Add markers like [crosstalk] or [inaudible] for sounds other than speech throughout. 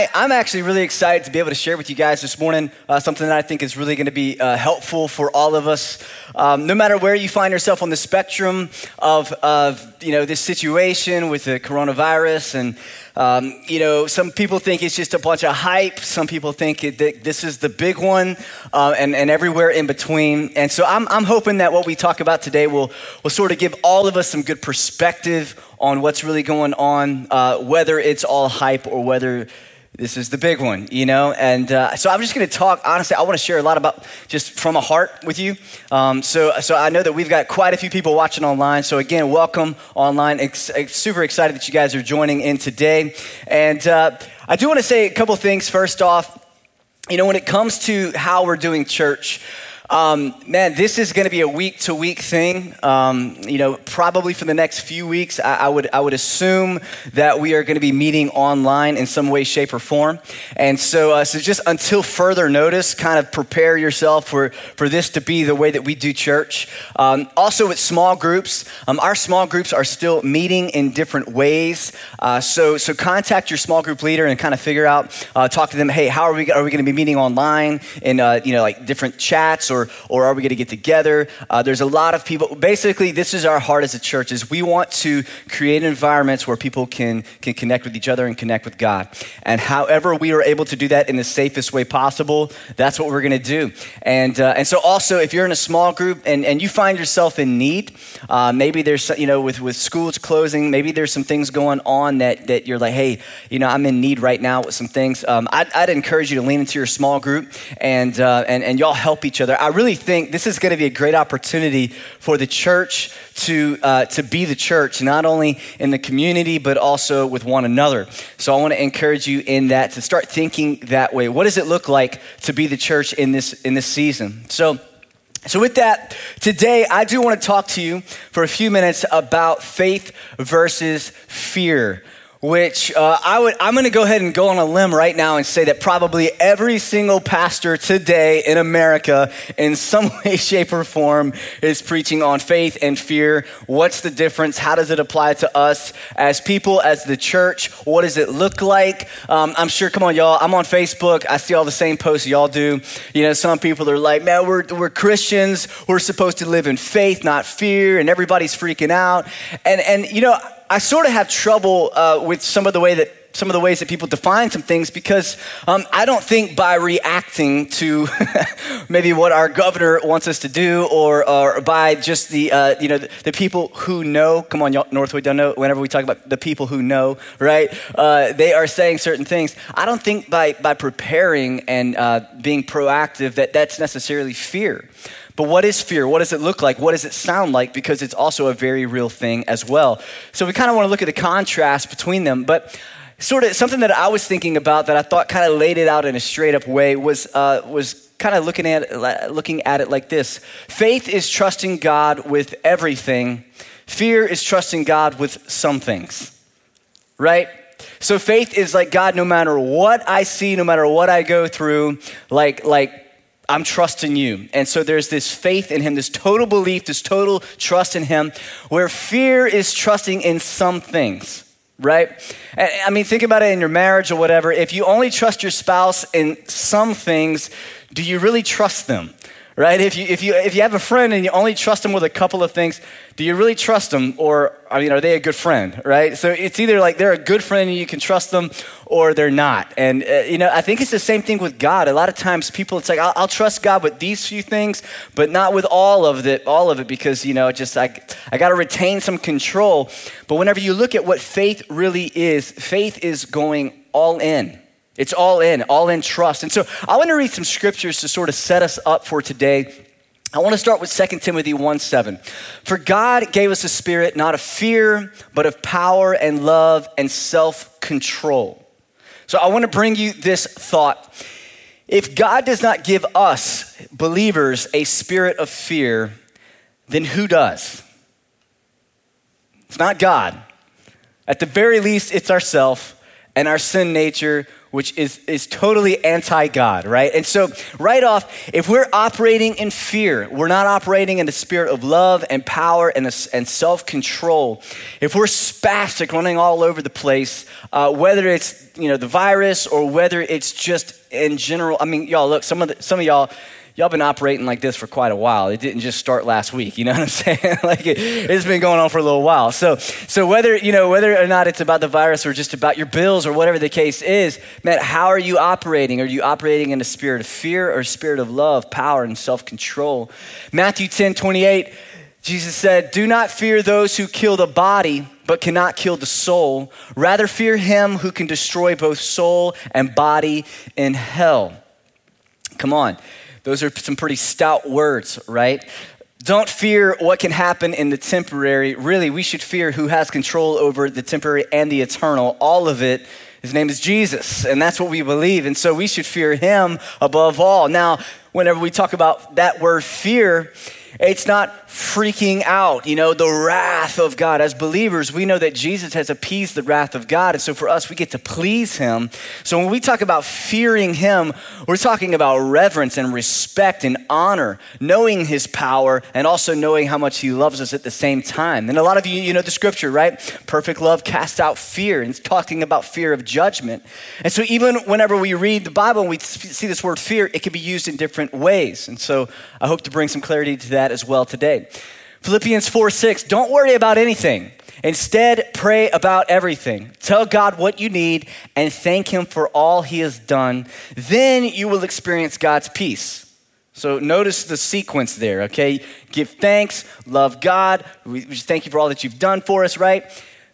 I, am actually really excited to be able to share with you guys this morning uh, something that I think is really going to be uh, helpful for all of us. Um, no matter where you find yourself on the spectrum of, of you know, this situation with the coronavirus and um, you know, some people think it's just a bunch of hype. Some people think it, this is the big one, uh, and, and everywhere in between. And so I'm, I'm hoping that what we talk about today will, will sort of give all of us some good perspective on what's really going on, uh, whether it's all hype or whether this is the big one, you know? And uh, so I'm just going to talk, honestly, I want to share a lot about just from a heart with you. Um, so, so I know that we've got quite a few people watching online. So again, welcome online. Ex- super excited that you guys are joining in today. And uh, I do want to say a couple things first off. You know, when it comes to how we're doing church, um, man, this is going to be a week to week thing. Um, you know, probably for the next few weeks, I, I, would I would assume that we are going to be meeting online in some way, shape, or form. And so, uh, so just until further notice, kind of prepare yourself for for this to be the way that we do church. Um, also, with small groups, um, our small groups are still meeting in different ways. Uh, so so contact your small group leader and kind of figure out, uh, talk to them. Hey, how are we are we going to be meeting online in uh, you know like different chats or or, or are we going to get together? Uh, there's a lot of people. Basically, this is our heart as a church is we want to create environments where people can, can connect with each other and connect with God. And however we are able to do that in the safest way possible, that's what we're going to do. And, uh, and so also, if you're in a small group and, and you find yourself in need, uh, maybe there's, you know, with, with schools closing, maybe there's some things going on that, that you're like, hey, you know, I'm in need right now with some things. Um, I'd, I'd, encourage you to lean into your small group and, uh, and, and y'all help each other. I really think this is going to be a great opportunity for the church to, uh, to be the church, not only in the community, but also with one another. So I want to encourage you in that to start thinking that way. What does it look like to be the church in this, in this season? So, so, with that, today I do want to talk to you for a few minutes about faith versus fear which uh, I would, I'm going to go ahead and go on a limb right now and say that probably every single pastor today in America, in some [laughs] way, shape, or form, is preaching on faith and fear. What's the difference? How does it apply to us as people, as the church? What does it look like? Um, I'm sure, come on, y'all. I'm on Facebook. I see all the same posts y'all do. You know, some people are like, man, we're, we're Christians. We're supposed to live in faith, not fear, and everybody's freaking out. And, and you know, I sort of have trouble uh, with some of the way that some of the ways that people define some things because um, I don't think by reacting to [laughs] maybe what our governor wants us to do or, or by just the, uh, you know, the, the, people who know, come on, Northwood don't know, whenever we talk about the people who know, right, uh, they are saying certain things. I don't think by, by preparing and uh, being proactive that that's necessarily fear. But what is fear? What does it look like? What does it sound like? Because it's also a very real thing as well. So we kind of want to look at the contrast between them. But sort of something that I was thinking about that I thought kind of laid it out in a straight up way was, uh, was kind of looking at, looking at it like this Faith is trusting God with everything, fear is trusting God with some things, right? So faith is like God, no matter what I see, no matter what I go through, like, like, I'm trusting you. And so there's this faith in him, this total belief, this total trust in him, where fear is trusting in some things, right? I mean, think about it in your marriage or whatever. If you only trust your spouse in some things, do you really trust them? Right? If you, if, you, if you have a friend and you only trust them with a couple of things, do you really trust them? Or, I mean, are they a good friend, right? So it's either like they're a good friend and you can trust them, or they're not. And, uh, you know, I think it's the same thing with God. A lot of times people, it's like, I'll, I'll, trust God with these few things, but not with all of it, all of it because, you know, just I, I got to retain some control. But whenever you look at what faith really is, faith is going all in. It's all in, all in trust. And so I want to read some scriptures to sort of set us up for today. I want to start with 2 Timothy 1 7. For God gave us a spirit not of fear, but of power and love and self control. So I want to bring you this thought. If God does not give us, believers, a spirit of fear, then who does? It's not God. At the very least, it's ourself and our sin nature, which is, is totally anti God, right? And so, right off, if we're operating in fear, we're not operating in the spirit of love and power and, and self control. If we're spastic, running all over the place, uh, whether it's you know the virus or whether it's just in general, I mean, y'all, look, some of the, some of y'all y'all been operating like this for quite a while. It didn't just start last week. You know what I'm [laughs] saying? like it, has been going on for a little while. So, so whether you know whether or not it's about the virus or just about your bills or whatever the case is, man, how are you operating? Are you operating in a spirit of fear or a spirit of love, power, and self-control? Matthew 10, 28, Jesus said, "Do not fear those who kill the body." But cannot kill the soul. Rather, fear him who can destroy both soul and body in hell. Come on. Those are some pretty stout words, right? Don't fear what can happen in the temporary. Really, we should fear who has control over the temporary and the eternal. All of it. His name is Jesus, and that's what we believe. And so we should fear him above all. Now, whenever we talk about that word fear, it's not freaking out, you know, the wrath of God. As believers, we know that Jesus has appeased the wrath of God. And so for us, we get to please him. So when we talk about fearing him, we're talking about reverence and respect and honor, knowing his power and also knowing how much he loves us at the same time. And a lot of you, you know the scripture, right? Perfect love casts out fear. And it's talking about fear of judgment. And so even whenever we read the Bible and we see this word fear, it can be used in different ways. And so I hope to bring some clarity to that as well today. Philippians 4 6, don't worry about anything. Instead, pray about everything. Tell God what you need and thank Him for all He has done. Then you will experience God's peace. So notice the sequence there, okay? Give thanks, love God. We thank you for all that you've done for us, right?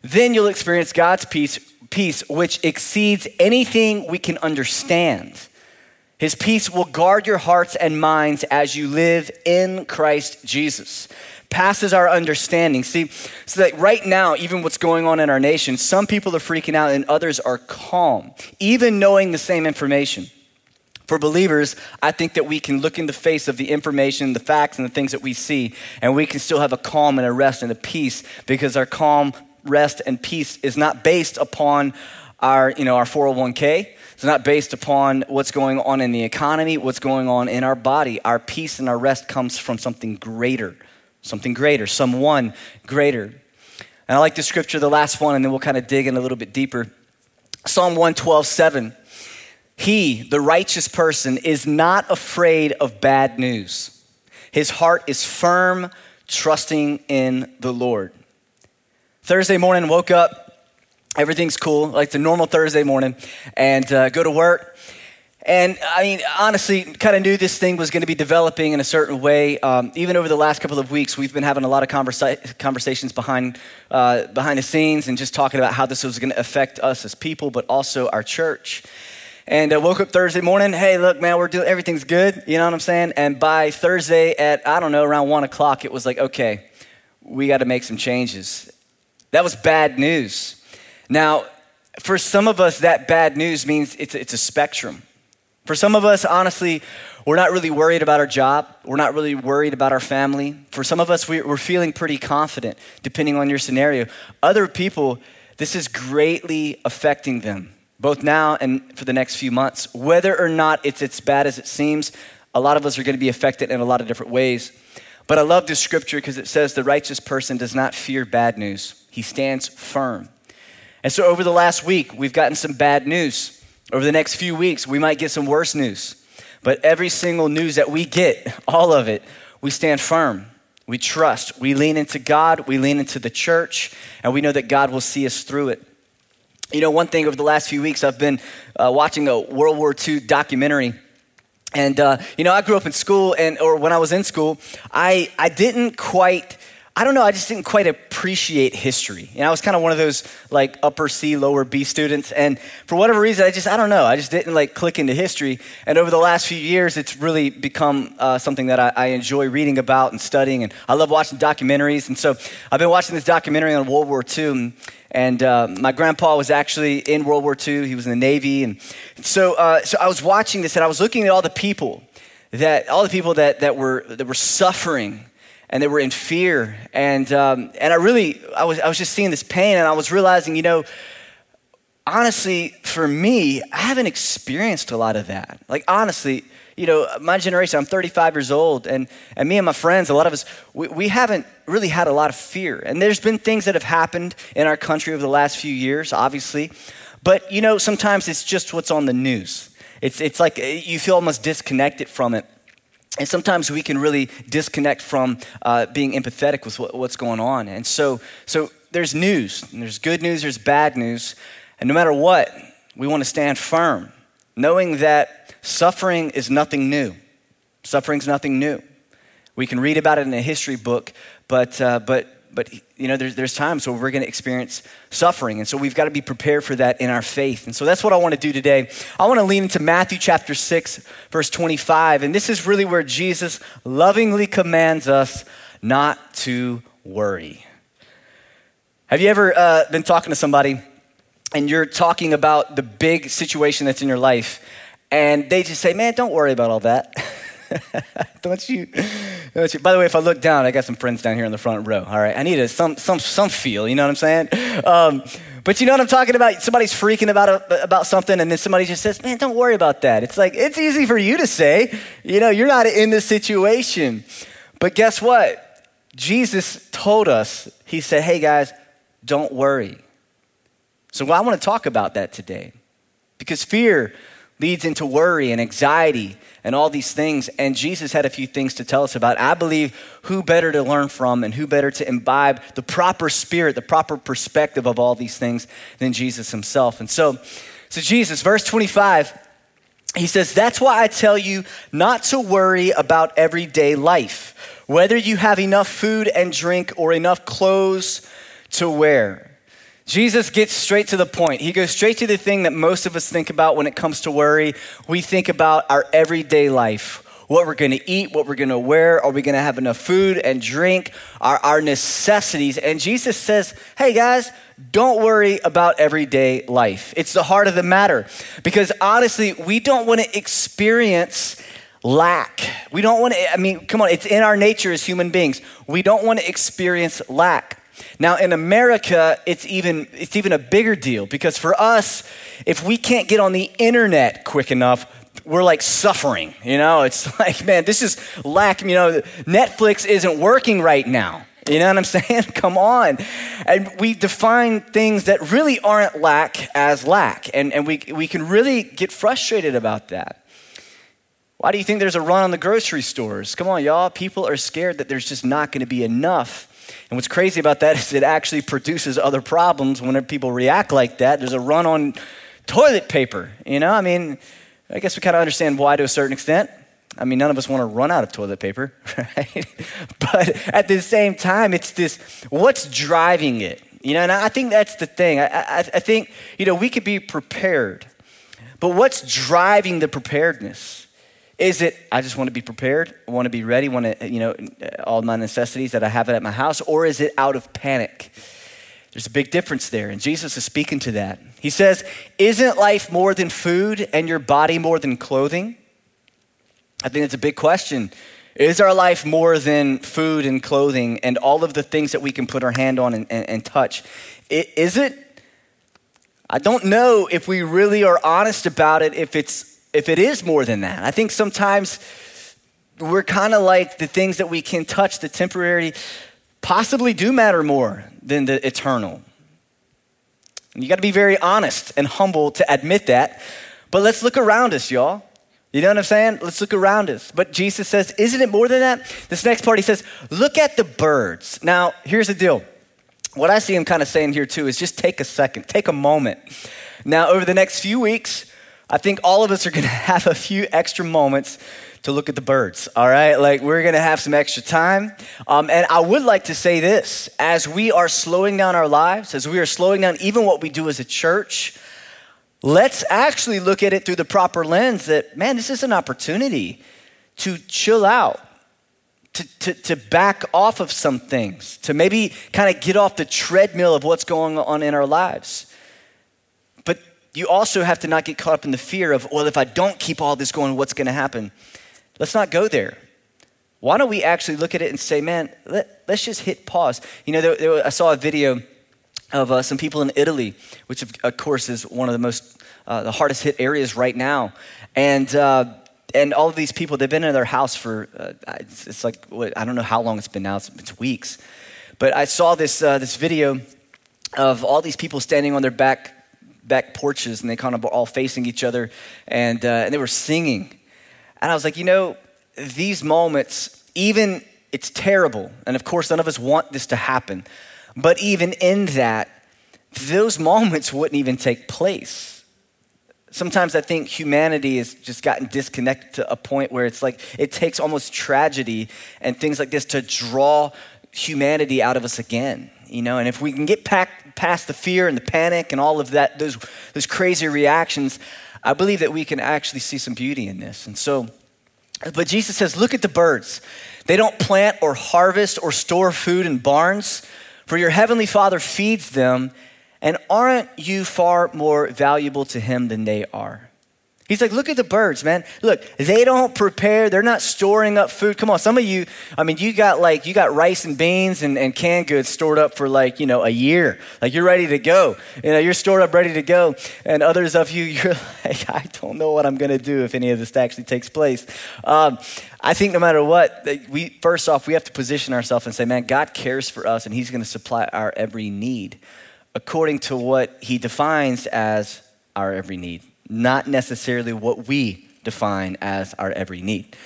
Then you'll experience God's peace, peace which exceeds anything we can understand. His peace will guard your hearts and minds as you live in Christ Jesus passes our understanding. See, so that right now, even what's going on in our nation, some people are freaking out and others are calm, even knowing the same information. For believers, I think that we can look in the face of the information, the facts, and the things that we see, and we can still have a calm and a rest and a peace because our calm, rest, and peace is not based upon our, you know, our 401k. It's not based upon what's going on in the economy, what's going on in our body. Our peace and our rest comes from something greater something greater, someone greater. And I like the scripture, the last one, and then we'll kind of dig in a little bit deeper. Psalm 112, 7. He, the righteous person, is not afraid of bad news. His heart is firm, trusting in the Lord. Thursday morning, woke up, everything's cool, like the normal Thursday morning, and uh, go to work. And I mean, honestly, kind of knew this thing was going to be developing in a certain way. Um, even over the last couple of weeks, we've been having a lot of conversa- conversations behind, uh, behind the scenes and just talking about how this was going to affect us as people, but also our church. And I woke up Thursday morning. Hey, look, man, we're doing everything's good. You know what I'm saying? And by Thursday at I don't know around one o'clock, it was like, okay, we got to make some changes. That was bad news. Now, for some of us, that bad news means it's, it's a spectrum. For some of us, honestly, we're not really worried about our job. We're not really worried about our family. For some of us, we're feeling pretty confident, depending on your scenario. Other people, this is greatly affecting them, both now and for the next few months. Whether or not it's as bad as it seems, a lot of us are going to be affected in a lot of different ways. But I love this scripture because it says the righteous person does not fear bad news, he stands firm. And so over the last week, we've gotten some bad news. Over the next few weeks, we might get some worse news. But every single news that we get, [laughs] all of it, we stand firm. We trust. We lean into God. We lean into the church. And we know that God will see us through it. You know, one thing over the last few weeks, I've been uh, watching a World War II documentary. And, uh, you know, I grew up in school, and or when I was in school, I, I didn't quite I don't know, I just didn't quite appreciate history. You know, I was kind of one of those like upper C, lower B students. And for whatever reason, I just, I don't know, I just didn't like click into history. And over the last few years, it's really become uh, something that I, I, enjoy reading about and studying. And I love watching documentaries. And so I've been watching this documentary on World War II. And, and uh, my grandpa was actually in World War II, he was in the Navy. And so, uh, so I was watching this and I was looking at all the people that, all the people that, that, were, that were suffering and they were in fear. And, um, and I really, I was, I was just seeing this pain and I was realizing, you know, honestly, for me, I haven't experienced a lot of that. Like, honestly, you know, my generation, I'm 35 years old, and, and me and my friends, a lot of us, we, we haven't really had a lot of fear. And there's been things that have happened in our country over the last few years, obviously. But, you know, sometimes it's just what's on the news. It's, it's like eh, you feel almost disconnected from it. And sometimes we can really disconnect from uh, being empathetic with what, what's going on. And so, so there's news, there's good news, there's bad news. And no matter what, we want to stand firm, knowing that suffering is nothing new. Suffering's nothing new. We can read about it in a history book, but, uh, but but you know, there's, there's times where we're going to experience suffering. And so we've got to be prepared for that in our faith. And so that's what I want to do today. I want to lean into Matthew chapter 6, verse 25. And this is really where Jesus lovingly commands us not to worry. Have you ever uh, been talking to somebody and you're talking about the big situation that's in your life and they just say, man, don't worry about all that? [laughs] don't, you, don't you? By the way, if I look down, I got some friends down here in the front row. All right, I need a, some, some, some feel. You know what I'm saying? Um, but you know what I'm talking about? Somebody's freaking about a, about something, and then somebody just says, "Man, don't worry about that." It's like it's easy for you to say. You know, you're not in this situation. But guess what? Jesus told us. He said, "Hey guys, don't worry." So I want to talk about that today, because fear leads into worry and anxiety and all these things. And Jesus had a few things to tell us about. I believe who better to learn from and who better to imbibe the proper spirit, the proper perspective of all these things than Jesus himself. And so, so Jesus, verse 25, he says, That's why I tell you not to worry about everyday life, whether you have enough food and drink or enough clothes to wear. Jesus gets straight to the point. He goes straight to the thing that most of us think about when it comes to worry. We think about our everyday life what we're going to eat, what we're going to wear, are we going to have enough food and drink, our, our necessities. And Jesus says, hey guys, don't worry about everyday life. It's the heart of the matter. Because honestly, we don't want to experience lack. We don't want to, I mean, come on, it's in our nature as human beings. We don't want to experience lack. Now in America, it's even it's even a bigger deal because for us, if we can't get on the internet quick enough, we're like suffering. You know, it's [laughs] like, man, this is lack. You know, Netflix isn't working right now. You know what I'm [laughs] saying? Come on. And we define things that really aren't lack as lack. And, and we, we can really get frustrated about that. Why do you think there's a run on the grocery stores? Come on, y'all. People are scared that there's just not going to be enough and what's crazy about that is it actually produces other problems whenever people react like that. There's a run on toilet paper, you know? I mean, I guess we kind of understand why to a certain extent. I mean, none of us want to run out of toilet paper, [laughs] right? but at the same time, it's this what's driving it? You know, and I think that's the thing. I, I, I think, you know, we could be prepared, but what's driving the preparedness? Is it, I just want to be prepared, I want to be ready, want to, you know, all my necessities that I have it at my house, or is it out of panic? There's a big difference there, and Jesus is speaking to that. He says, Isn't life more than food and your body more than clothing? I think it's a big question. Is our life more than food and clothing and all of the things that we can put our hand on and, and, and touch? Is it? I don't know if we really are honest about it, if it's if it is more than that. I think sometimes we're kind of like the things that we can touch, the temporary, possibly do matter more than the eternal. And you got to be very honest and humble to admit that. But let's look around us, y'all. You know what I'm saying? Let's look around us. But Jesus says, Isn't it more than that? This next part, he says, Look at the birds. Now, here's the deal. What I see him kind of saying here too is just take a second, take a moment. Now, over the next few weeks, I think all of us are going [laughs] to have a few extra moments to look at the birds, all right? Like, we're gonna have some extra time. Um, and I would like to say this as we are slowing down our lives, as we are slowing down even what we do as a church, let's actually look at it through the proper lens that, man, this is an opportunity to chill out. To, to, to back off of some things, to maybe kind of get off the treadmill of what's going on in our lives you also have to not get caught up in the fear of, well, if I don't keep all this going, what's going to happen? Let's not go there. Why don't we actually look at it and say, man, let, us just hit pause? You know, there, there, I saw a video of uh, some people in Italy, which of, course is one of the most, uh, the hardest hit areas right now. And, uh, and all of these people, they've been in their house for, uh, it's, it's, like, I don't know how long it's been now, it's, it's weeks. But I saw this, uh, this video of all these people standing on their back, back porches and they kind of were all facing each other and, uh, and they were singing. And I was like, you know, these moments, even it's terrible. And of course, none of us want this to happen. But even in that, those moments wouldn't even take place. Sometimes I think humanity has just gotten disconnected to a point where it's like it takes almost tragedy and things like this to draw humanity out of us again. You know, and if we can get past the fear and the panic and all of that, those, those crazy reactions, I believe that we can actually see some beauty in this. And so, but Jesus says, look at the birds. They don't plant or harvest or store food in barns, for your heavenly Father feeds them. And aren't you far more valuable to him than they are? He's like, look at the birds, man. Look, they don't prepare. They're not storing up food. Come on, some of you, I mean, you got like, you got rice and beans and, and canned goods stored up for like, you know, a year. Like you're ready to go. You know, you're stored up, ready to go. And others of you, [laughs] you're like, I don't know what I'm going to do if any of this actually takes place. Um, I think no matter what, we, first off, we have to position ourselves and say, man, God cares for us and he's going to supply our every need according to what he defines as our every need not necessarily what we define as our every need.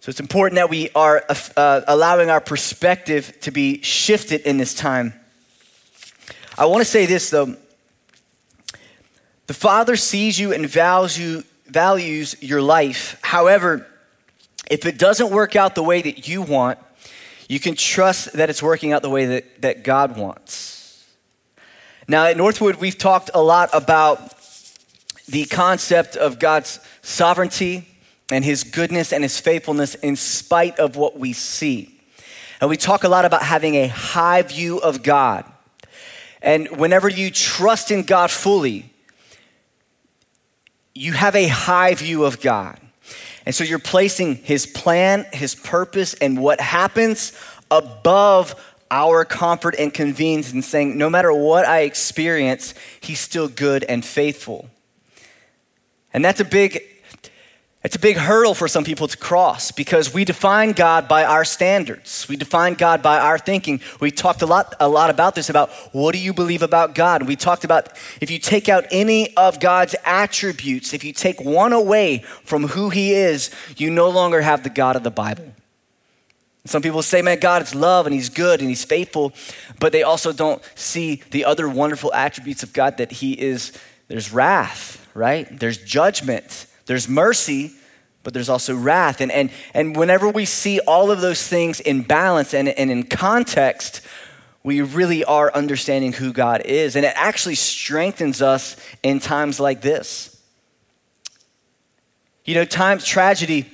So it's important that we are uh, allowing our perspective to be shifted in this time. I want to say this though. The Father sees you and values, you, values your life. However, if it doesn't work out the way that you want, you can trust that it's working out the way that, that God wants. Now, at Northwood, we've talked a lot about the concept of God's sovereignty and his goodness and his faithfulness in spite of what we see. And we talk a lot about having a high view of God. And whenever you trust in God fully, you have a high view of God. And so you're placing his plan, his purpose, and what happens above our comfort and convenience and saying, no matter what I experience, he's still good and faithful. And that's a big it's a big hurdle for some people to cross because we define God by our standards. We define God by our thinking. We talked a lot, a lot about this about what do you believe about God? We talked about if you take out any of God's attributes, if you take one away from who He is, you no longer have the God of the Bible. Some people say, man, God is love and He's good and He's faithful, but they also don't see the other wonderful attributes of God that He is, there's wrath, right? There's judgment, there's mercy, but there's also wrath. And, and, and whenever we see all of those things in balance and, and in context, we really are understanding who God is. And it actually strengthens us in times like this. You know, times, tragedy,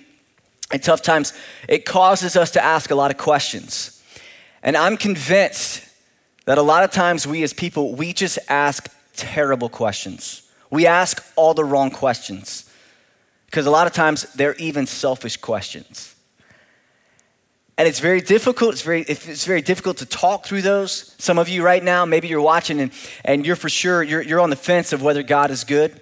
and tough times, it causes us to ask a lot of questions. And I'm convinced that a lot of times we as people, we just ask terrible questions. We ask all the wrong questions because a lot of times they're even selfish questions. And it's very difficult. It's very, it's very difficult to talk through those. Some of you right now, maybe you're watching and, and you're for sure, you're, you're on the fence of whether God is good.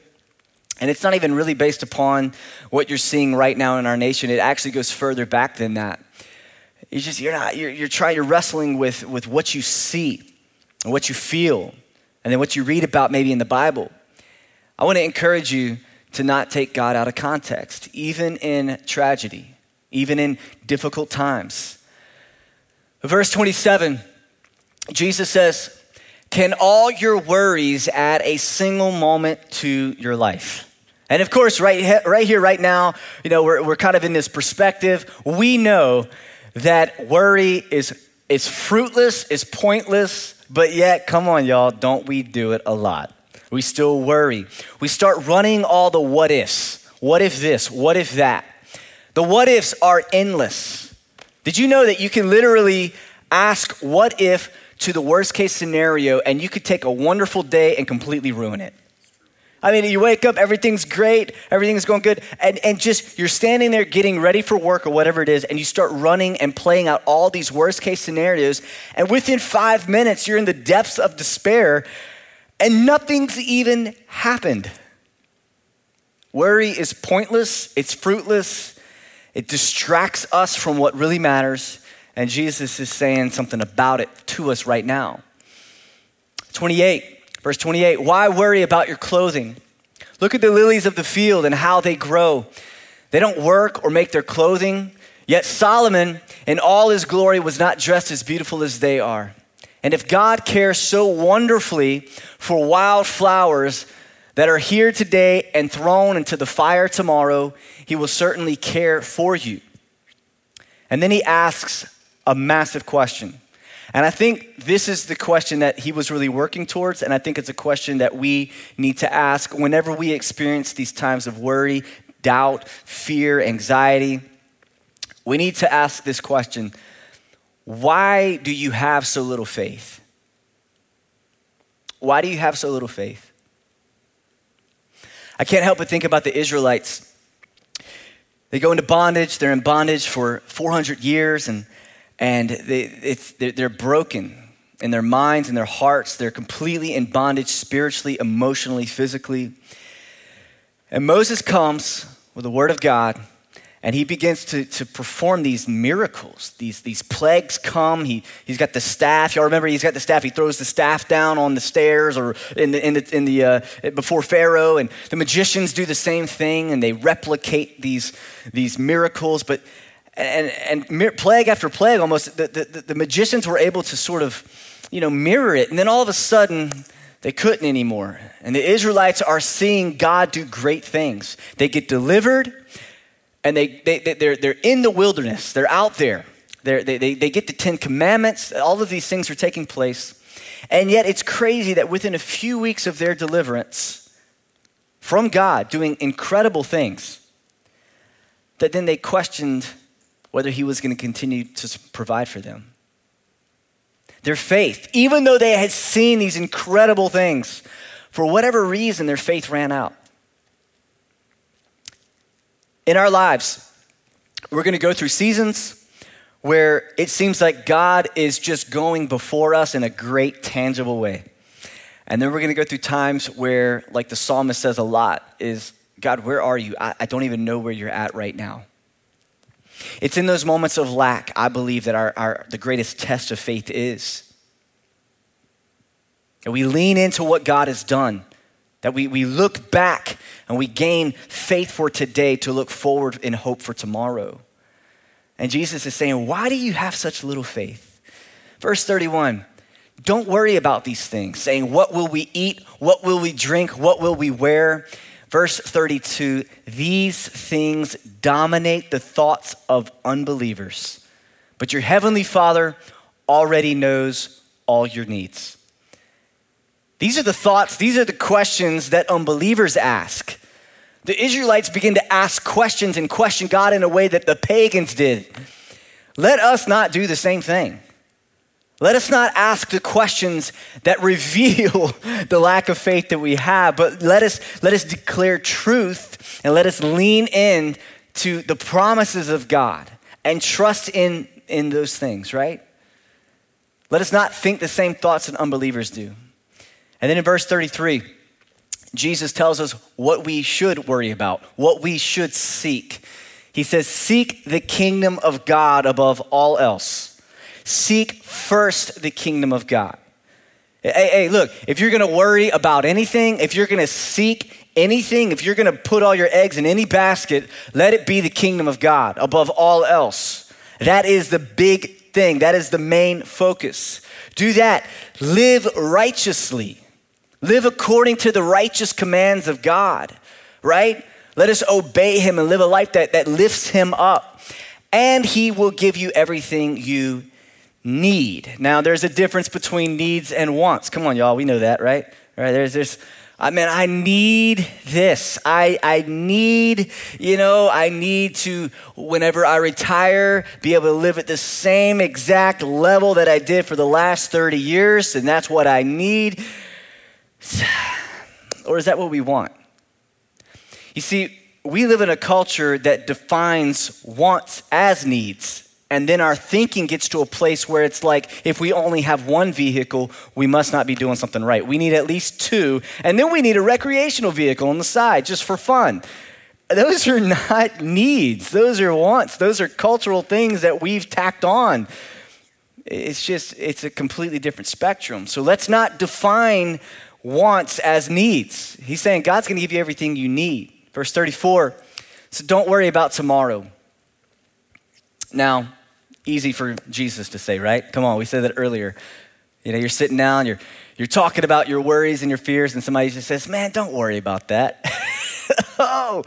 And it's not even really based upon what you're seeing right now in our nation. It actually goes further back than that. It's just, you're not, you're, you're trying, you're wrestling with, with what you see and what you feel and then what you read about maybe in the Bible. I want to encourage you to not take God out of context, even in tragedy, even in difficult times. Verse 27, Jesus says, Can all your worries add a single moment to your life? And of course, right, right here, right now, you know, we're, we're kind of in this perspective. We know that worry is, is fruitless, is pointless, but yet, come on, y'all, don't we do it a lot? We still worry. We start running all the what ifs. What if this? What if that? The what ifs are endless. Did you know that you can literally ask what if to the worst case scenario and you could take a wonderful day and completely ruin it? I mean, you wake up, everything's great, everything's going good, and, and just you're standing there getting ready for work or whatever it is, and you start running and playing out all these worst case scenarios. And within five minutes, you're in the depths of despair, and nothing's even happened. Worry is pointless, it's fruitless, it distracts us from what really matters. And Jesus is saying something about it to us right now. 28. Verse 28 Why worry about your clothing? Look at the lilies of the field and how they grow. They don't work or make their clothing. Yet Solomon, in all his glory, was not dressed as beautiful as they are. And if God cares so wonderfully for wild flowers that are here today and thrown into the fire tomorrow, he will certainly care for you. And then he asks a massive question. And I think this is the question that he was really working towards. And I think it's a question that we need to ask whenever we experience these times of worry, doubt, fear, anxiety. We need to ask this question Why do you have so little faith? Why do you have so little faith? I can't help but think about the Israelites. They go into bondage, they're in bondage for 400 years, and and they, they're broken in their minds and their hearts. They're completely in bondage spiritually, emotionally, physically. And Moses comes with the word of God and he begins to, to perform these miracles. These, these plagues come. He, he's got the staff. Y'all remember he's got the staff. He throws the staff down on the stairs or in the, in the, in the uh, before Pharaoh. And the magicians do the same thing and they replicate these, these miracles. But and, and plague after plague almost, the, the, the magicians were able to sort of, you know, mirror it. And then all of a sudden, they couldn't anymore. And the Israelites are seeing God do great things. They get delivered, and they, they, they, they're, they're in the wilderness. They're out there. They're, they, they, they get the Ten Commandments. All of these things are taking place. And yet, it's crazy that within a few weeks of their deliverance from God, doing incredible things, that then they questioned whether he was going to continue to provide for them. Their faith, even though they had seen these incredible things, for whatever reason, their faith ran out. In our lives, we're going to go through seasons where it seems like God is just going before us in a great, tangible way. And then we're going to go through times where, like the psalmist says a lot, is God, where are you? I, I don't even know where you're at right now. It's in those moments of lack, I believe, that our, our, the greatest test of faith is. And we lean into what God has done, that we, we look back and we gain faith for today to look forward in hope for tomorrow. And Jesus is saying, Why do you have such little faith? Verse 31 Don't worry about these things, saying, What will we eat? What will we drink? What will we wear? Verse 32 These things dominate the thoughts of unbelievers, but your heavenly Father already knows all your needs. These are the thoughts, these are the questions that unbelievers ask. The Israelites begin to ask questions and question God in a way that the pagans did. Let us not do the same thing. Let us not ask the questions that [laughs] reveal the lack of faith that we have, but let us, let us declare truth and let us lean in to the promises of God and trust in, in those things, right? Let us not think the same thoughts that unbelievers do. And then in verse 33, Jesus tells us what we should worry about, what we should seek. He says, Seek the kingdom of God above all else Seek first the kingdom of God. Hey, hey look, if you're gonna worry about anything, if you're gonna seek anything, if you're gonna put all your eggs in any basket, let it be the kingdom of God above all else. That is the big thing, that is the main focus. Do that. Live righteously, live according to the righteous commands of God, right? Let us obey Him and live a life that, that lifts Him up. And He will give you everything you need. Now, there's a difference between needs and wants. Come on, y'all, we know that, right? Right? There's this. I mean, I need this. I, I need, you know, I need to, whenever I retire, be able to live at the same exact level that I did for the last 30 years, and that's what I need. [sighs] or is that what we want? You see, we live in a culture that defines wants as needs. And then our thinking gets to a place where it's like, if we only have one vehicle, we must not be doing something right. We need at least two. And then we need a recreational vehicle on the side just for fun. Those are [laughs] not needs, those are wants, those are cultural things that we've tacked on. It's just, it's a completely different spectrum. So let's not define wants as needs. He's saying God's going to give you everything you need. Verse 34 so don't worry about tomorrow. Now, easy for Jesus to say, right? Come on, we said that earlier. You know, you're sitting down, you're, you're talking about your worries and your fears, and somebody just says, Man, don't worry about that. [laughs] oh,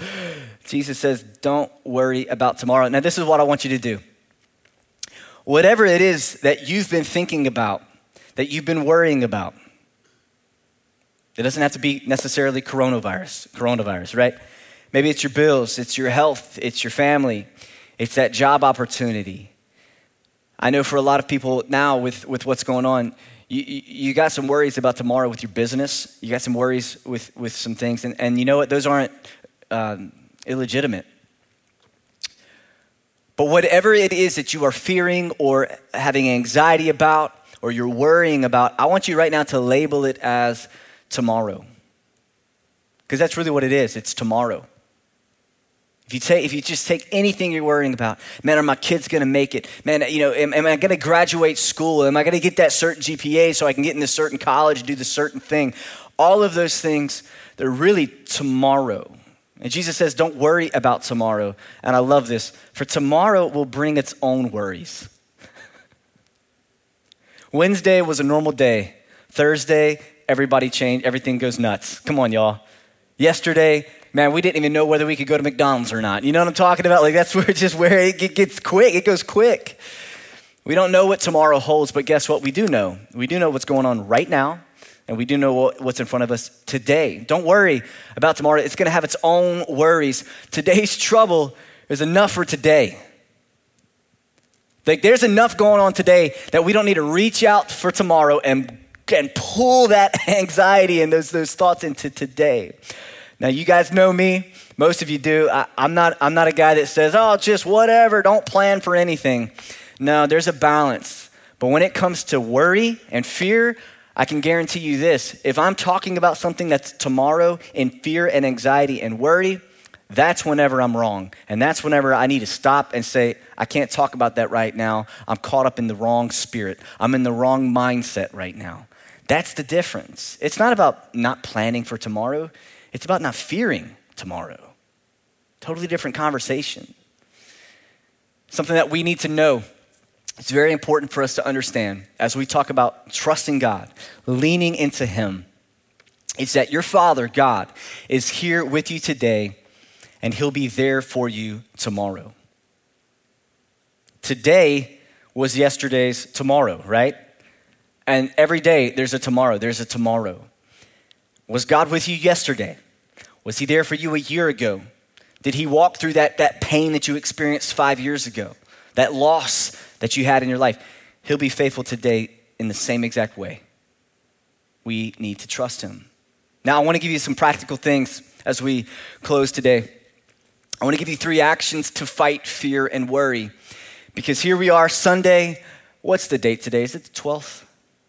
Jesus says, Don't worry about tomorrow. Now, this is what I want you to do. Whatever it is that you've been thinking about, that you've been worrying about, it doesn't have to be necessarily coronavirus, coronavirus, right? Maybe it's your bills, it's your health, it's your family, it's that job opportunity. I know for a lot of people now with, with what's going on, you, you got some worries about tomorrow with your business. You got some worries with, with some things. And, and you know what? Those aren't um, illegitimate. But whatever it is that you are fearing or having anxiety about or you're worrying about, I want you right now to label it as tomorrow. Because that's really what it is it's tomorrow. If you, take, if you just take anything you're worrying about, man, are my kids going to make it? Man, you know, am, am I going to graduate school? Am I going to get that certain GPA so I can get into certain college and do the certain thing? All of those things, they're really tomorrow. And Jesus says, don't worry about tomorrow. And I love this, for tomorrow will bring its own worries. [laughs] Wednesday was a normal day. Thursday, everybody changed, everything goes nuts. Come on, y'all. Yesterday, man, we didn't even know whether we could go to McDonald's or not. You know what I'm talking about? Like that's [laughs] where just where it gets quick. It goes quick. We don't know what tomorrow holds, but guess what? We do know. We do know what's going on right now, and we do know what's in front of us today. Don't worry about tomorrow. It's going to have its own worries. Today's trouble is enough for today. Like there's enough going on today that we don't need to reach out for tomorrow and, and pull that [laughs] anxiety and those, those thoughts into today. Now, you guys know me. Most of you do. I, am not, I'm not a guy that says, oh, just whatever, don't plan for anything. No, there's a balance. But when it comes to worry and fear, I can guarantee you this if I'm talking about something that's tomorrow in fear and anxiety and worry, that's whenever I'm wrong. And that's whenever I need to stop and say, I can't talk about that right now. I'm caught up in the wrong spirit. I'm in the wrong mindset right now. That's the difference. It's not about not planning for tomorrow, it's about not fearing tomorrow. Totally different conversation. Something that we need to know. It's very important for us to understand as we talk about trusting God, leaning into Him. It's that your Father, God, is here with you today and He'll be there for you tomorrow. Today was yesterday's tomorrow, right? And every day there's a tomorrow, there's a tomorrow. Was God with you yesterday? Was He there for you a year ago? Did He walk through that, that pain that you experienced five years ago, that loss that you had in your life? He'll be faithful today in the same exact way. We need to trust Him. Now, I want to give you some practical things as we close today. I want to give you three actions to fight fear and worry. Because here we are, Sunday. What's the date today? Is it the 12th?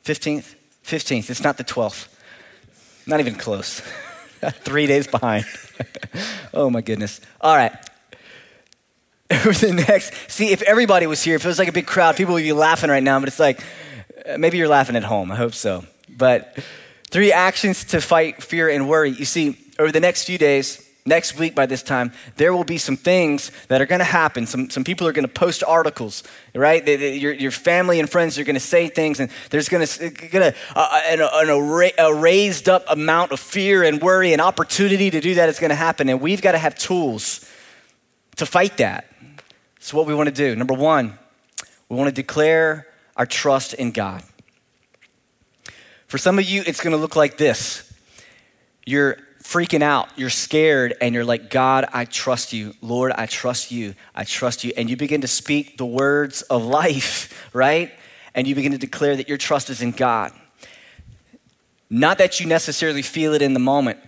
15th? 15th. It's not the 12th. Not even close. [laughs] Three days behind. [laughs] oh my goodness. All right. [laughs] The next, see, if everybody was here, if it was like a big crowd, people would be laughing right now, but it's like, uh, maybe you're laughing at home. I hope so. But three actions to fight fear and worry. You see, over the next few days, next week by this time, there will be some things that are going to happen. Some, some people are going to post articles, right? They, they, your, your family and friends are going to say things, and there's going to uh, an, an a raised up amount of fear and worry and opportunity to do that is going to happen. And we've got to have tools to fight that. So, what we want to do number one, we want to declare our trust in God. For some of you, it's going to look like this. You're freaking out, you're scared, and you're like, God, I trust you. Lord, I trust you. I trust you. And you begin to speak the words of life, [laughs] right? And you begin to declare that your trust is in God. Not that you necessarily feel it in the moment,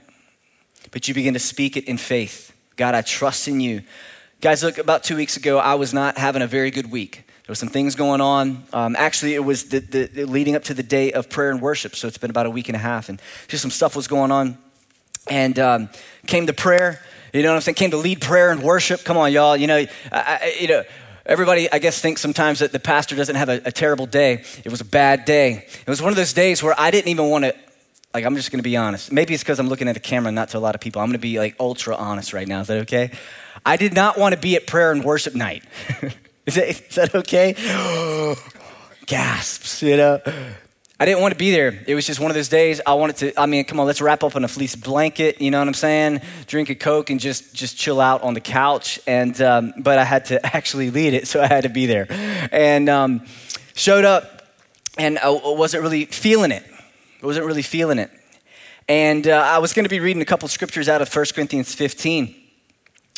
but you begin to speak it in faith. God, I trust in you. Guys, look, about two weeks ago, I was not having a very good week. There were some things going on. Um, actually, it was the, the, leading up to the day of prayer and worship, so it's been about a week and a half, and just some stuff was going on. And um, came to prayer, you know what I'm saying? Came to lead prayer and worship. Come on, y'all. You know, I, you know, everybody, I guess, thinks sometimes that the pastor doesn't have a, a terrible day. It was a bad day. It was one of those days where I didn't even want to like i'm just going to be honest maybe it's because i'm looking at the camera not to a lot of people i'm going to be like ultra honest right now is that okay i did not want to be at prayer and worship night [laughs] Is that, is that okay? Gasps, you know? I didn't want to be there. It was just one of those days I wanted to, I mean, come on, let's wrap up in a fleece blanket, you know what I'm saying? Drink a Coke and just, just chill out on the couch. And, um, but I had to [laughs] actually lead it, so I had to be there. And um, showed up and I wasn't really feeling it. I wasn't really feeling it. And uh, I was going to be reading a couple scriptures out of 1 Corinthians 15.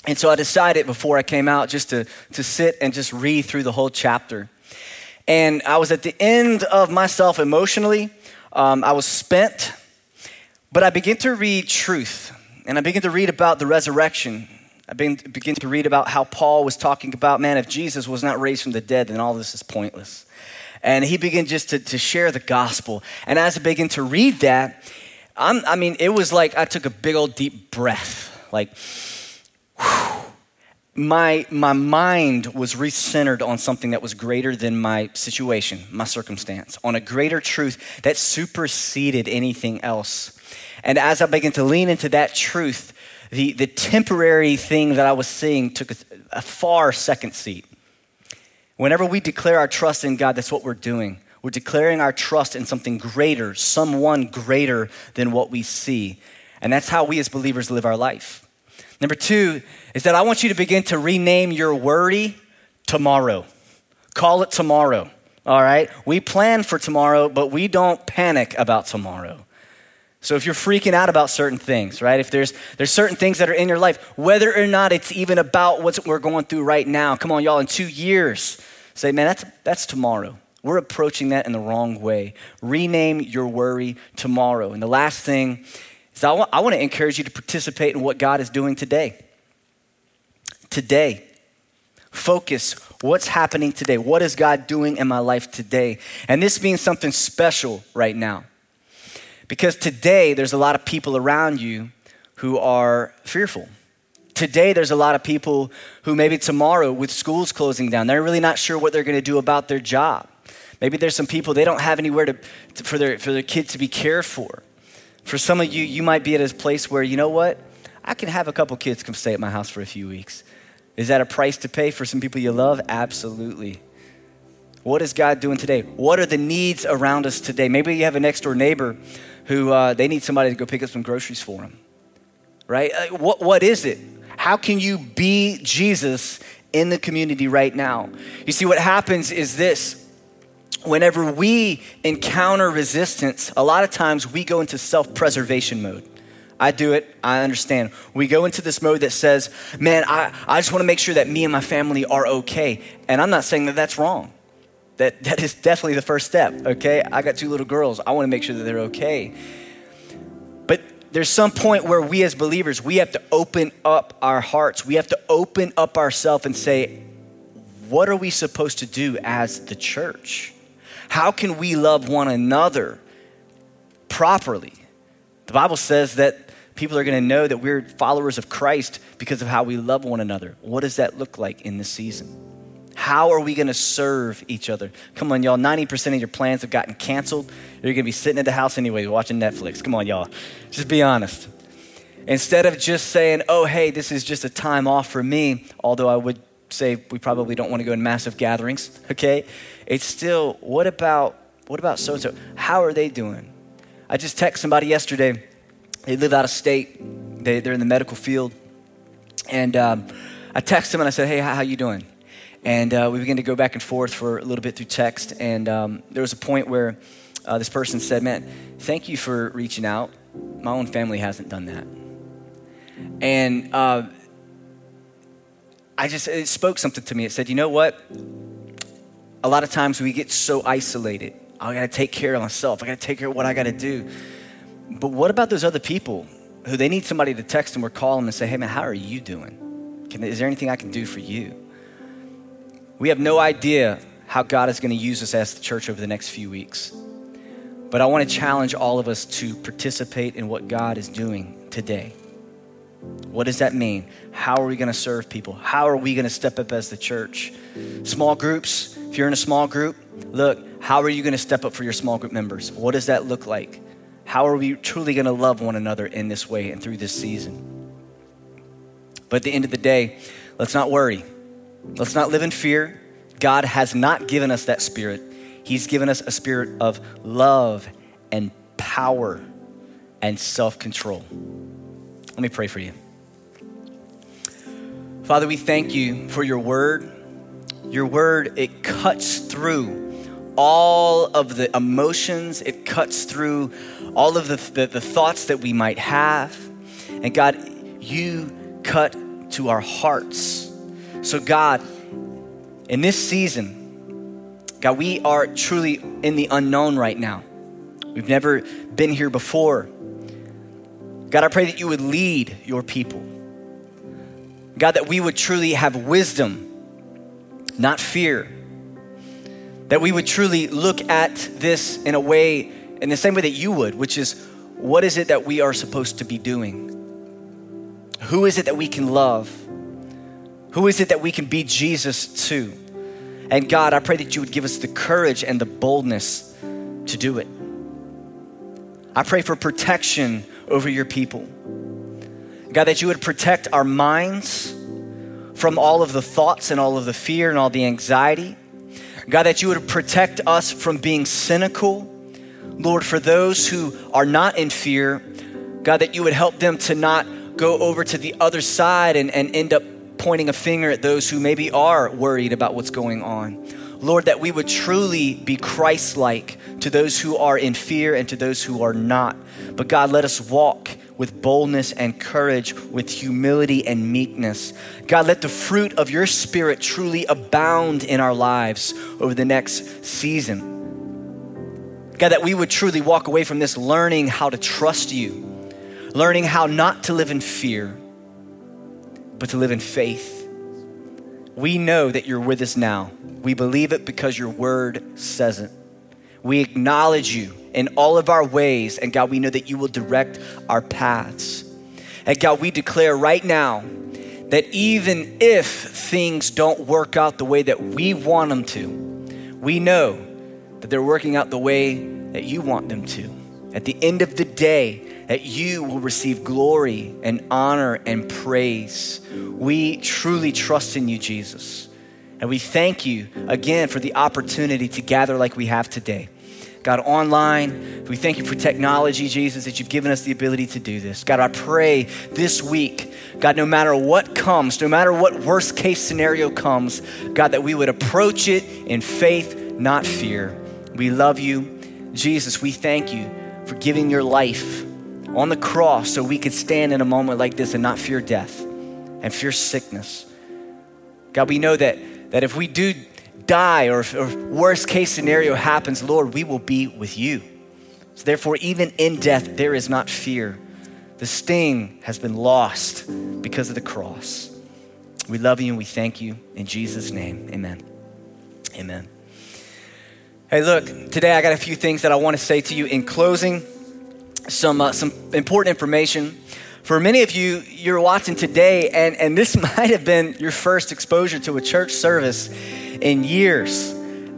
And so I decided before I came out just to, to sit and just read through the whole chapter. And I was at the end of myself emotionally. Um, I was spent, but I began to read truth. And I began to read about the resurrection. I began, to read about how Paul was talking about, man, if Jesus was not raised from the dead, then all this is pointless. And he began just to, to share the gospel. And as I began to read that, I'm, I mean, it was like I took a big old deep breath. Like, my, my mind was recentered on something that was greater than my situation, my circumstance, on a greater truth that superseded anything else. And as I began to lean into that truth, the, the temporary thing that I was seeing took a, a far second seat. Whenever we declare our trust in God, that's what we're doing. We're declaring our trust in something greater, someone greater than what we see. And that's how we as believers live our life. Number two is that I want you to begin to rename your worry tomorrow. Call it tomorrow, all right? We plan for tomorrow, but we don't panic about tomorrow. So if you're freaking out about certain things, right? If there's there's certain things that are in your life, whether or not it's even about what we're going through right now. Come on, y'all, in 2 years, say, "Man, that's that's tomorrow." We're approaching that in the wrong way. Rename your worry tomorrow. And the last thing so I want, want to encourage you to participate in what God is doing today. Today. Focus what's happening today. What is God doing in my life today? And this means something special right now. Because today there's a lot of people around you who are fearful. Today there's a lot of people who maybe tomorrow with schools closing down, they're really not sure what they're going to do about their job. Maybe there's some people they don't have anywhere to, to, for, their, for their kid to be cared for. For some of you, you might be at a place where, you know what? I can have a couple kids come stay at my house for a few weeks. Is that a price to pay for some people you love? Absolutely. What is God doing today? What are the needs around us today? Maybe you have a next door neighbor who uh, they need somebody to go pick up some groceries for them, right? Uh, what, what is it? How can you be Jesus in the community right now? You see, what happens is this whenever we encounter resistance, a lot of times we go into self preservation mode. I do it, I understand. We go into this mode that says, man, I, I just want to make sure that me and my family are okay. And I'm not saying that that's wrong. That, that is definitely the first step, okay? I got two little girls. I want to make sure that they're okay. But there's some point where we as believers, we have to open up our hearts. We have to open up ourselves and say, what are we supposed to do as the church? How can we love one another properly? The Bible says that people are going to know that we're followers of Christ because of how we love one another. What does that look like in this season? How are we going to serve each other? Come on, y'all. 90% of your plans have gotten canceled. You're going to be sitting at the house anyway watching Netflix. Come on, y'all. Just be honest. Instead of just saying, oh, hey, this is just a time off for me, although I would say we probably don't want to go in massive gatherings, okay? It's still, what about, what about so and so? How are they doing? I just texted somebody yesterday. They live out of state. They, they're in the medical field. And um, I texted them and I said, hey, how, how you doing? And uh, we began to go back and forth for a little bit through text. And um, there was a point where uh, this person said, man, thank you for reaching out. My own family hasn't done that. And uh, I just, it spoke something to me. It said, you know what? A lot of times we get so isolated. I gotta take care of myself. I gotta take care of what I gotta do. But what about those other people who they need somebody to text them or call them and say, hey man, how are you doing? Can, is there anything I can do for you? We have no idea how God is to use us as the church over the next few weeks. But I want to challenge all of us to participate in what God is doing today. What does that mean? How are we going to serve people? How are we going to step up as the church? Small groups, if you're in a small group, look, how are you going to step up for your small group members? What does that look like? How are we truly going to love one another in this way and through this season? But at the end of the day, let's not worry. Let's not live in fear. God has not given us that spirit. He's given us a spirit of love and power and self control. Let me pray for you. Father, we thank you for your word. Your word, it cuts through all of the emotions, it cuts through all of the, the, the, thoughts that we might have. And God, you cut to our hearts. So, God, in this season, God, we are truly in the unknown right now. We've never been here before. God, I pray that you would lead your people. God, that we would truly have wisdom, not fear that we would truly look at this in a way, in the same way that you would, which is what is it that we are supposed to be doing? Who is it that we can love? Who is it that we can be Jesus to? And God, I pray that you would give us the courage and the boldness to do it. I pray for protection over your people. God, that you would protect our minds from all of the thoughts and all of the fear and all the anxiety. God, that you would protect us from being cynical. Lord, for those who are not in fear, God, that you would help them to not go over to the other side and, and end up pointing a finger at those who maybe are worried about what's going on. Lord, that we would truly be Christ like to those who are in fear and to those who are not. But God, let us walk with boldness and courage, with humility and meekness. God, let the fruit of your spirit truly abound in our lives over the next season. God, that we would truly walk away from this learning how to trust you, learning how not to live in fear, but to live in faith. We know that you're with us now. We believe it because your word says it. We acknowledge you in all of our ways. And God, we know that you will direct our paths. And God, we declare right now that even if things don't work out the way that we want them to, we know that they're working out the way that you want them to. At the end of the day, that you will receive glory and honor and praise. We truly trust in you, Jesus. And we thank you again for the opportunity to gather like we have today. God, online, we thank you for technology, Jesus, that you've given us the ability to do this. God, I pray this week, God, no matter what comes, no matter what worst case scenario comes, God, that we would approach it in faith, not fear. We love you. Jesus, we thank you for giving your life on the cross so we could stand in a moment like this and not fear death and fear sickness. God, we know that, that if we do die or, if, or worst case scenario happens, Lord, we will be with you. So therefore, even in death, there is not fear. The sting has been lost because of the cross. We love you and we thank you. In Jesus' name, amen. Amen. Hey, look, today I got a few things that I want to say to you in closing. Some, uh, some important information. For many of you, you're watching today, and, and this [laughs] might have been your first exposure to a church service in years.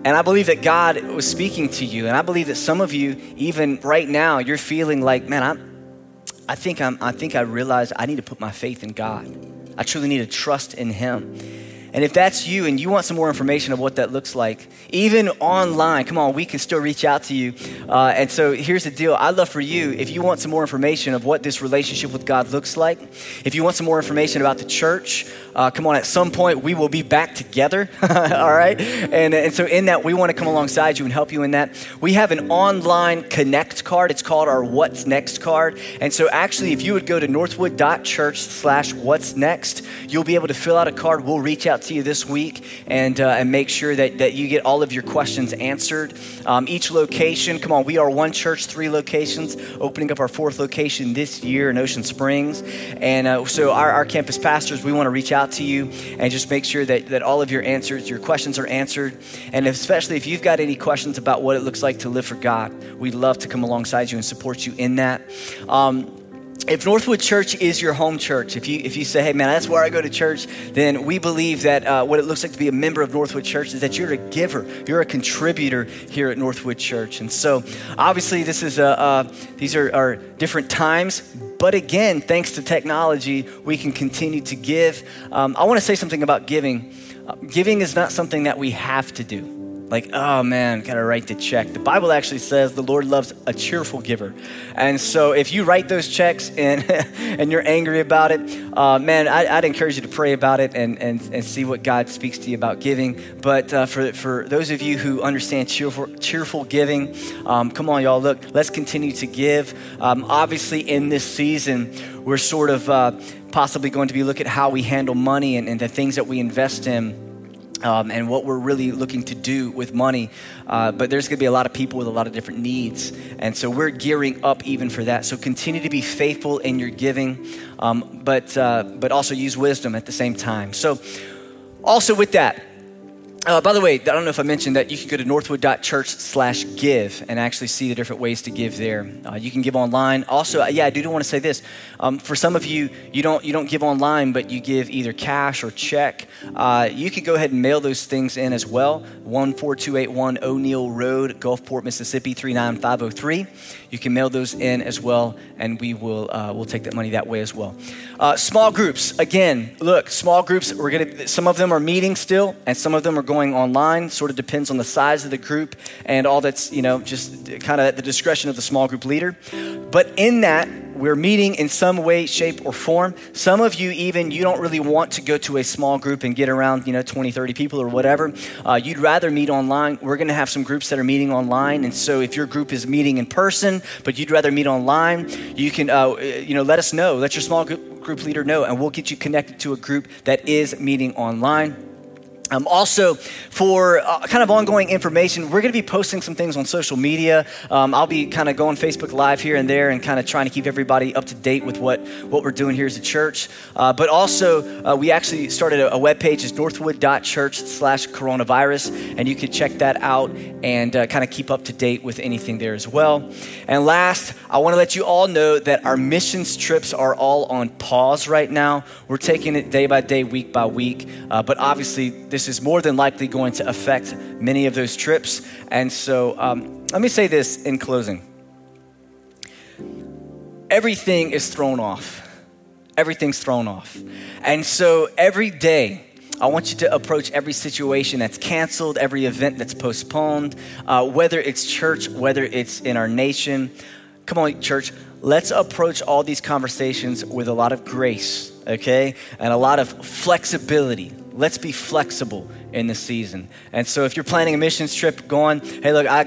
And I believe that God was speaking to you. And I believe that some of you, even right now, you're feeling like, man, I'm, I think I'm, I think I realize I need to put my faith in God. I truly need to trust in Him. And if that's you and you want some more information of what that looks like, even online, come on, we can still reach out to you. Uh, and so here's the deal I'd love for you, if you want some more information of what this relationship with God looks like, if you want some more information about the church, uh, come on, at some point we will be back together, [laughs] all right? And, and so in that, we want to come alongside you and help you in that. We have an online connect card. It's called our What's Next card. And so actually, if you would go to northwood.church slash what's next, you'll be able to fill out a card. We'll reach out out to you this week and, uh, and make sure that, that you get all of your questions answered. Um, each location, come on, we are one church, three locations, opening up our fourth location this year in Ocean Springs. And uh, so, our, our campus pastors, we want to reach out to you and just make sure that, that all of your answers, your questions are answered. And especially if you've got any questions about what it looks like to live for God, we'd love to come alongside you and support you in that. Um, if Northwood Church is your home church, if you, if you say, hey man, that's where I go to church, then we believe that uh, what it looks like to be a member of Northwood Church is that you're a giver, you're a contributor here at Northwood Church. And so obviously, this is a, these are, are different times, but again, thanks to technology, we can continue to give. Um, I want to say something about giving. Uh, giving is not something that we have to do like, oh man, gotta write the check. The Bible actually says the Lord loves a cheerful giver. And so if you write those checks and, [laughs] and you're angry about it, uh, man, I, would encourage you to pray about it and, and, and see what God speaks to you about giving. But uh, for, for those of you who understand cheerful, cheerful giving, um, come on, y'all, look, let's continue to give. Um, obviously, in this season, we're sort of uh, possibly going to be looking at how we handle money and, and the things that we invest in um, and what we're really looking to do with money. Uh, but there's going to be a lot of people with a lot of different needs. And so we're gearing up even for that. So continue to be faithful in your giving, um, but, uh, but also use wisdom at the same time. So, also with that, uh, by the way, I don't know if I mentioned that you can go to northwood.church slash give and actually see the different ways to give there. Uh, you can give online. Also, uh, yeah, I do want to say this. Um, for some of you, you don't, you don't give online, but you give either cash or check. Uh, you can go ahead and mail those things in as well. 14281 O'Neal Road, Gulfport, Mississippi, 39503. You can mail those in as well, and we will uh, we'll take that money that way as well. Uh, small groups, again, look, small groups, we're gonna, some of them are meeting still, and some of them are going online. Sort of depends on the size of the group and all that's, you know, just kind of at the discretion of the small group leader. But in that, we're meeting in some way, shape, or form. Some of you, even, you don't really want to go to a small group and get around, you know, 20, 30 people or whatever. Uh, you'd rather meet online. We're going to have some groups that are meeting online. And so if your group is meeting in person, but you'd rather meet online, you can, uh, you know, let us know. Let your small group leader know, and we'll get you connected to a group that is meeting online. Um, also, for uh, kind of ongoing information, we're going to be posting some things on social media. Um, I'll be kind of going Facebook Live here and there and kind of trying to keep everybody up to date with what, what we're doing here as a church. Uh, but also, uh, we actually started a, a web page, it's northwood.church slash coronavirus, and you can check that out and uh, kind of keep up to date with anything there as well. And last, I want to let you all know that our missions trips are all on pause right now. We're taking it day by day, week by week, uh, but obviously, this this is more than likely going to affect many of those trips. And so um, let me say this in closing everything is thrown off. Everything's thrown off. And so every day, I want you to approach every situation that's canceled, every event that's postponed, uh, whether it's church, whether it's in our nation. Come on, church, let's approach all these conversations with a lot of grace, okay? And a lot of flexibility let's be flexible in the season. And so if you're planning a missions trip going, hey, look, I,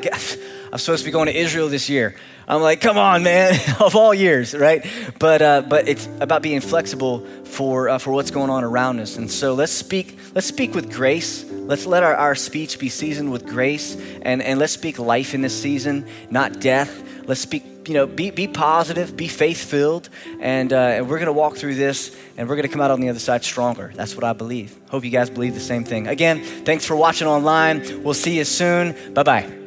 I'm supposed to be going to Israel this year. I'm like, come on, man, [laughs] of all years, right? But, uh, but it's about being flexible for, uh, for what's going on around us. And so let's speak, let's speak with grace. Let's let our, our speech be seasoned with grace. And, and let's speak life in this season, not death. Let's speak you know, be, be positive, be faith filled, and, uh, and we're going to walk through this and we're going to come out on the other side stronger. That's what I believe. Hope you guys believe the same thing. Again, thanks for watching online. We'll see you soon. Bye bye.